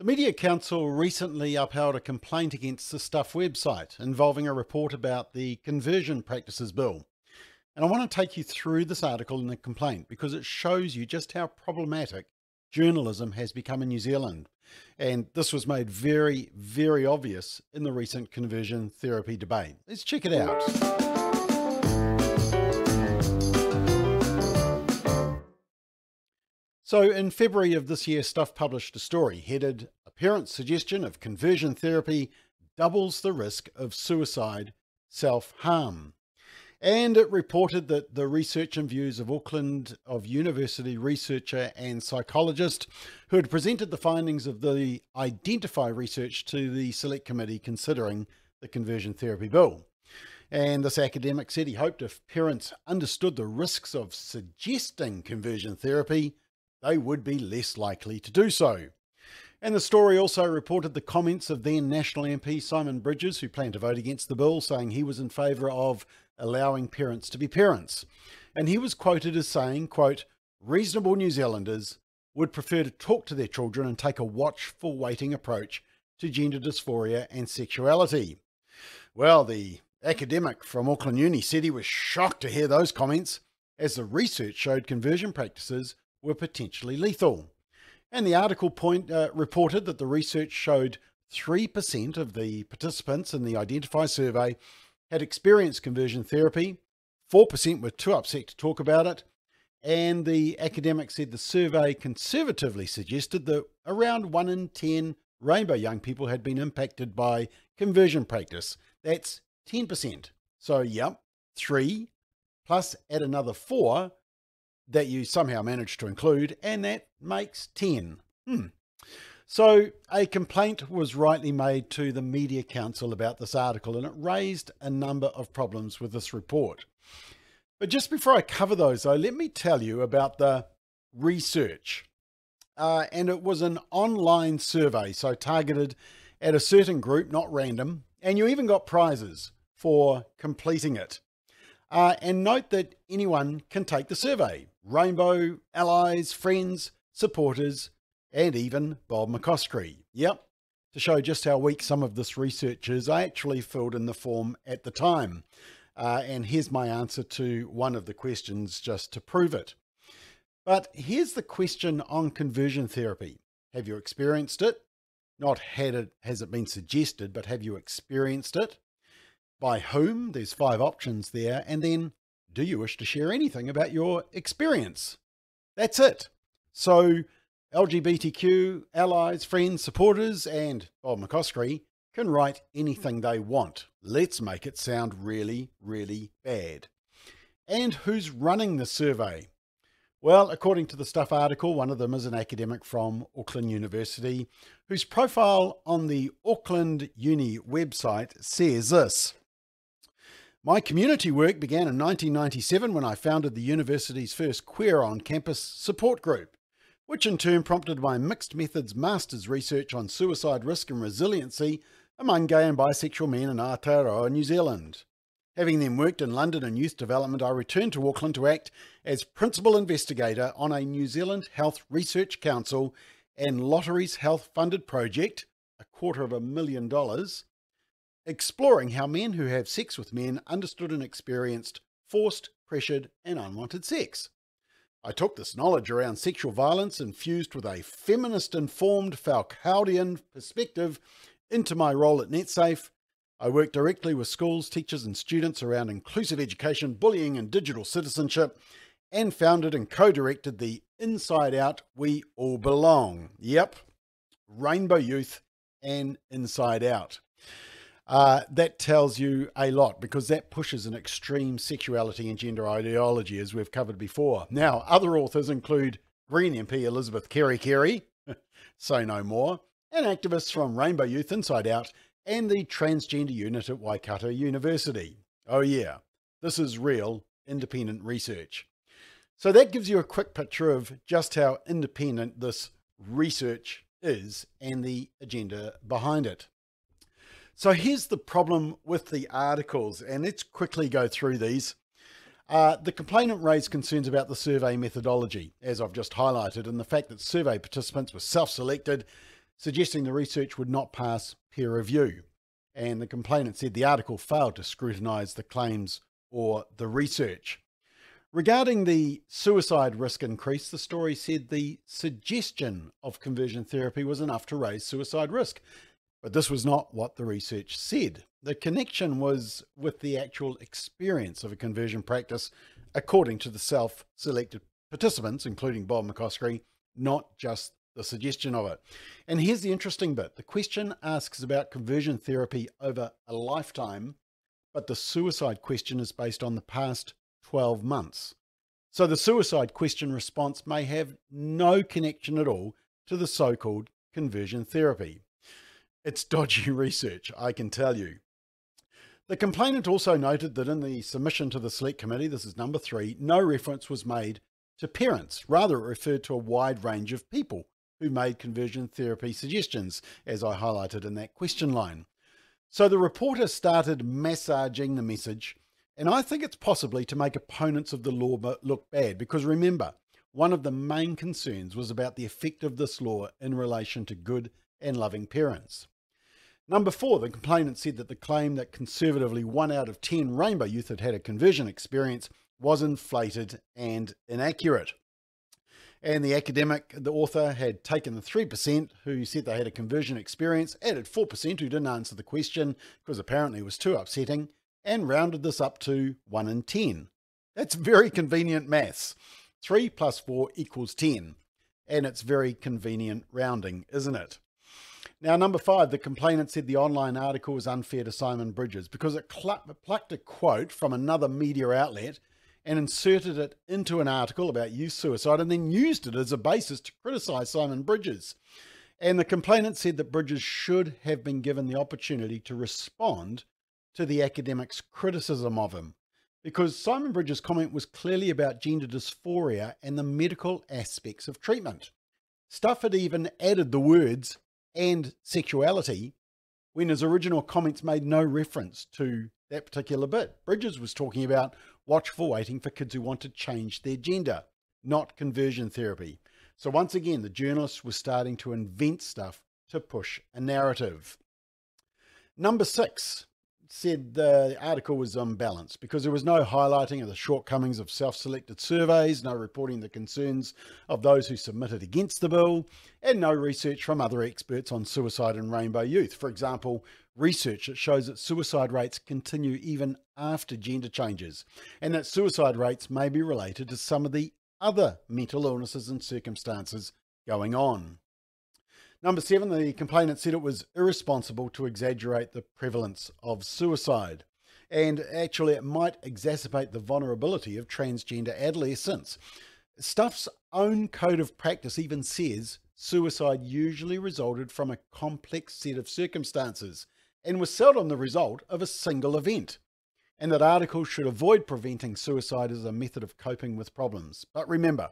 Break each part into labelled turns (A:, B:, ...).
A: The Media Council recently upheld a complaint against the Stuff website involving a report about the Conversion Practices Bill. And I want to take you through this article in the complaint because it shows you just how problematic journalism has become in New Zealand. And this was made very, very obvious in the recent conversion therapy debate. Let's check it out. So, in February of this year, Stuff published a story headed A Parent's Suggestion of Conversion Therapy Doubles the Risk of Suicide Self Harm. And it reported that the research and views of Auckland of University researcher and psychologist who had presented the findings of the Identify research to the Select Committee considering the conversion therapy bill. And this academic said he hoped if parents understood the risks of suggesting conversion therapy, they would be less likely to do so. And the story also reported the comments of then National MP Simon Bridges, who planned to vote against the bill, saying he was in favour of allowing parents to be parents. And he was quoted as saying, quote, reasonable New Zealanders would prefer to talk to their children and take a watchful waiting approach to gender dysphoria and sexuality. Well, the academic from Auckland Uni said he was shocked to hear those comments, as the research showed conversion practices were potentially lethal. And the article point, uh, reported that the research showed 3% of the participants in the Identify survey had experienced conversion therapy, 4% were too upset to talk about it, and the academic said the survey conservatively suggested that around 1 in 10 rainbow young people had been impacted by conversion practice. That's 10%. So, yep, 3 plus add another 4 that you somehow managed to include, and that makes 10. Hmm. So, a complaint was rightly made to the Media Council about this article, and it raised a number of problems with this report. But just before I cover those, though, let me tell you about the research. Uh, and it was an online survey, so targeted at a certain group, not random, and you even got prizes for completing it. Uh, and note that anyone can take the survey Rainbow, allies, friends, supporters, and even Bob McCoskrie. Yep, to show just how weak some of this research is, I actually filled in the form at the time. Uh, and here's my answer to one of the questions just to prove it. But here's the question on conversion therapy Have you experienced it? Not had it, has it been suggested, but have you experienced it? By whom? There's five options there. And then, do you wish to share anything about your experience? That's it. So, LGBTQ allies, friends, supporters, and oh, Bob McCoskrie can write anything they want. Let's make it sound really, really bad. And who's running the survey? Well, according to the Stuff article, one of them is an academic from Auckland University whose profile on the Auckland Uni website says this my community work began in 1997 when I founded the university's first queer on campus support group, which in turn prompted my mixed methods master's research on suicide risk and resiliency among gay and bisexual men in Aotearoa, New Zealand. Having then worked in London and youth development, I returned to Auckland to act as principal investigator on a New Zealand Health Research Council and Lotteries Health funded project, a quarter of a million dollars, exploring how men who have sex with men understood and experienced forced, pressured, and unwanted sex. I took this knowledge around sexual violence infused with a feminist informed Foucauldian perspective into my role at NetSafe. I worked directly with schools, teachers, and students around inclusive education, bullying, and digital citizenship, and founded and co directed the Inside Out We All Belong. Yep, Rainbow Youth and Inside Out uh, that tells you a lot because that pushes an extreme sexuality and gender ideology, as we've covered before. Now, other authors include Green MP Elizabeth Kerekere, say no more, and activists from Rainbow Youth Inside Out and the transgender unit at Waikato University. Oh, yeah, this is real independent research. So that gives you a quick picture of just how independent this research is and the agenda behind it. So here's the problem with the articles, and let's quickly go through these. Uh, the complainant raised concerns about the survey methodology, as I've just highlighted, and the fact that survey participants were self selected, suggesting the research would not pass peer review. And the complainant said the article failed to scrutinise the claims or the research. Regarding the suicide risk increase, the story said the suggestion of conversion therapy was enough to raise suicide risk. But this was not what the research said. The connection was with the actual experience of a conversion practice, according to the self selected participants, including Bob McCoskrie, not just the suggestion of it. And here's the interesting bit the question asks about conversion therapy over a lifetime, but the suicide question is based on the past 12 months. So the suicide question response may have no connection at all to the so called conversion therapy. It's dodgy research, I can tell you. The complainant also noted that in the submission to the Select Committee, this is number three, no reference was made to parents. Rather, it referred to a wide range of people who made conversion therapy suggestions, as I highlighted in that question line. So the reporter started massaging the message and I think it's possibly to make opponents of the law look bad because remember, one of the main concerns was about the effect of this law in relation to good and loving parents. Number four, the complainant said that the claim that conservatively one out of 10 rainbow youth had had a conversion experience was inflated and inaccurate. And the academic, the author, had taken the 3% who said they had a conversion experience, added 4% who didn't answer the question because apparently it was too upsetting, and rounded this up to 1 in 10. That's very convenient maths. 3 plus 4 equals 10. And it's very convenient rounding, isn't it? Now, number five, the complainant said the online article was unfair to Simon Bridges because it plucked a quote from another media outlet and inserted it into an article about youth suicide and then used it as a basis to criticise Simon Bridges. And the complainant said that Bridges should have been given the opportunity to respond to the academics' criticism of him because Simon Bridges' comment was clearly about gender dysphoria and the medical aspects of treatment. Stuff had even added the words and sexuality when his original comments made no reference to that particular bit. Bridges was talking about watchful waiting for kids who want to change their gender, not conversion therapy. So once again, the journalist was starting to invent stuff to push a narrative. Number six, said the article was unbalanced because there was no highlighting of the shortcomings of self selected surveys, no reporting the concerns of those who submitted against the bill, and no research from other experts on suicide and rainbow youth. For example, research that shows that suicide rates continue even after gender changes, and that suicide rates may be related to some of the other mental illnesses and circumstances going on. Number seven, the complainant said it was irresponsible to exaggerate the prevalence of suicide. And actually, it might exacerbate the vulnerability of transgender adolescents. Stuff's own code of practice even says suicide usually resulted from a complex set of circumstances and was seldom the result of a single event. And that articles should avoid preventing suicide as a method of coping with problems. But remember,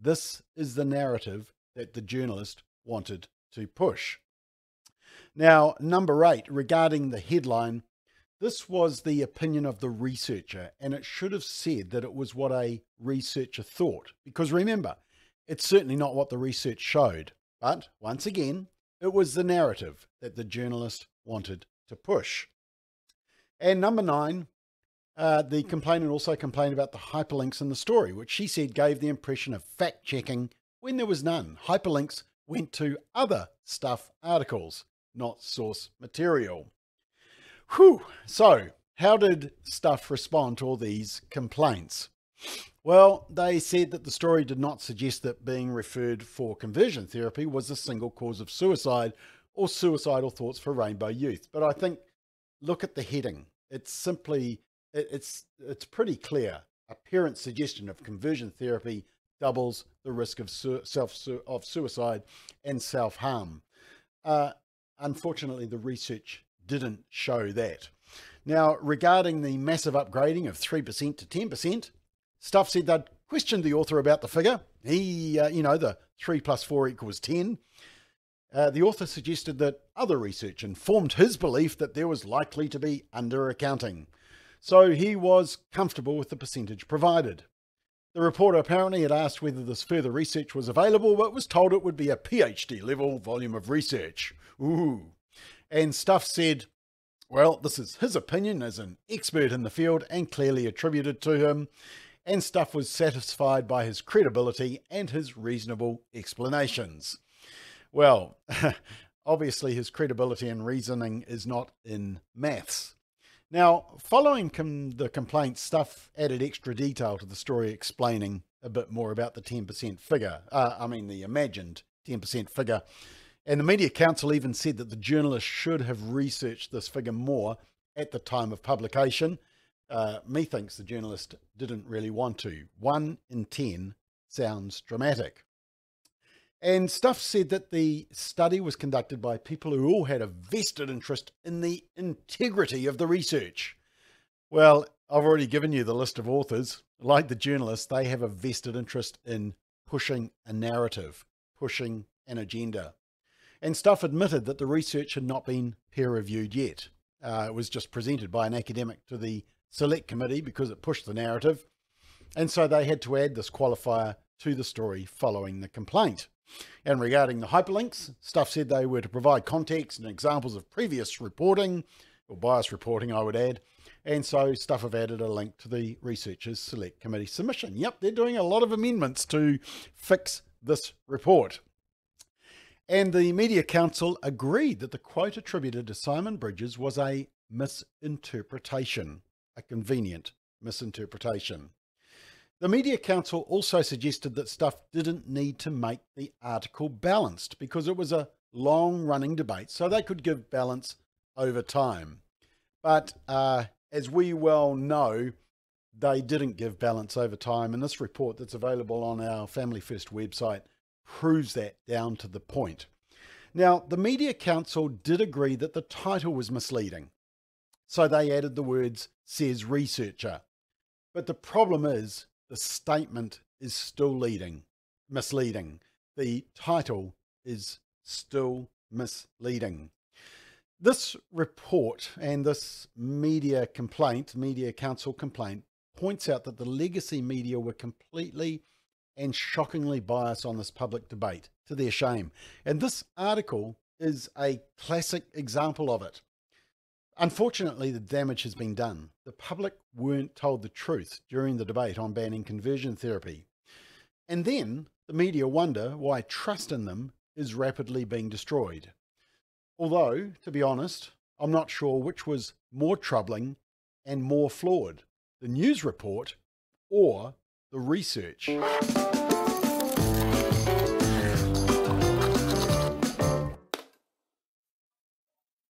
A: this is the narrative that the journalist wanted to push. Now, number eight, regarding the headline, this was the opinion of the researcher, and it should have said that it was what a researcher thought. Because remember, it's certainly not what the research showed. But once again, it was the narrative that the journalist wanted to push. And number nine, uh, the complainant also complained about the hyperlinks in the story, which she said gave the impression of fact checking when there was none. Hyperlinks went to other stuff articles, not source material. Whew. So, how did Stuff respond to all these complaints? Well, they said that the story did not suggest that being referred for conversion therapy was the single cause of suicide or suicidal thoughts for rainbow youth. But I think look at the heading. It's simply it's it's pretty clear. A parent's suggestion of conversion therapy doubles the risk of su self su of suicide and self harm. Uh, unfortunately, the research didn't show that. Now, regarding the massive upgrading of 3% to 10%, Stuff said they'd questioned the author about the figure. He, uh, you know, the 3 plus 4 equals 10. Uh, the author suggested that other research informed his belief that there was likely to be under accounting. So he was comfortable with the percentage provided. The reporter apparently had asked whether this further research was available, but was told it would be a PhD level volume of research. Ooh. And Stuff said, well, this is his opinion as an expert in the field and clearly attributed to him, and Stuff was satisfied by his credibility and his reasonable explanations. Well, obviously his credibility and reasoning is not in maths. Now, following com- the complaint, Stuff added extra detail to the story explaining a bit more about the 10% figure. Uh, I mean, the imagined 10% figure. And the Media Council even said that the journalist should have researched this figure more at the time of publication. Uh, methinks the journalist didn't really want to. One in 10 sounds dramatic. And Stuff said that the study was conducted by people who all had a vested interest in the integrity of the research. Well, I've already given you the list of authors. Like the journalists, they have a vested interest in pushing a narrative, pushing an agenda. And Stuff admitted that the research had not been peer reviewed yet. Uh, it was just presented by an academic to the select committee because it pushed the narrative. And so they had to add this qualifier to the story following the complaint. And regarding the hyperlinks, Stuff said they were to provide context and examples of previous reporting, or bias reporting, I would add. And so Stuff have added a link to the Researchers Select Committee submission. Yep, they're doing a lot of amendments to fix this report. And the Media Council agreed that the quote attributed to Simon Bridges was a misinterpretation, a convenient misinterpretation. The Media Council also suggested that Stuff didn't need to make the article balanced because it was a long running debate, so they could give balance over time. But uh, as we well know, they didn't give balance over time, and this report that's available on our Family First website proves that down to the point. Now, the Media Council did agree that the title was misleading, so they added the words says researcher. But the problem is the statement is still leading, misleading. The title is still misleading. This report and this media complaint, Media Council complaint, points out that the legacy media were completely and shockingly biased on this public debate, to their shame. And this article is a classic example of it. Unfortunately, the damage has been done. The public weren't told the truth during the debate on banning conversion therapy. And then the media wonder why trust in them is rapidly being destroyed. Although, to be honest, I'm not sure which was more troubling and more flawed the news report or the research.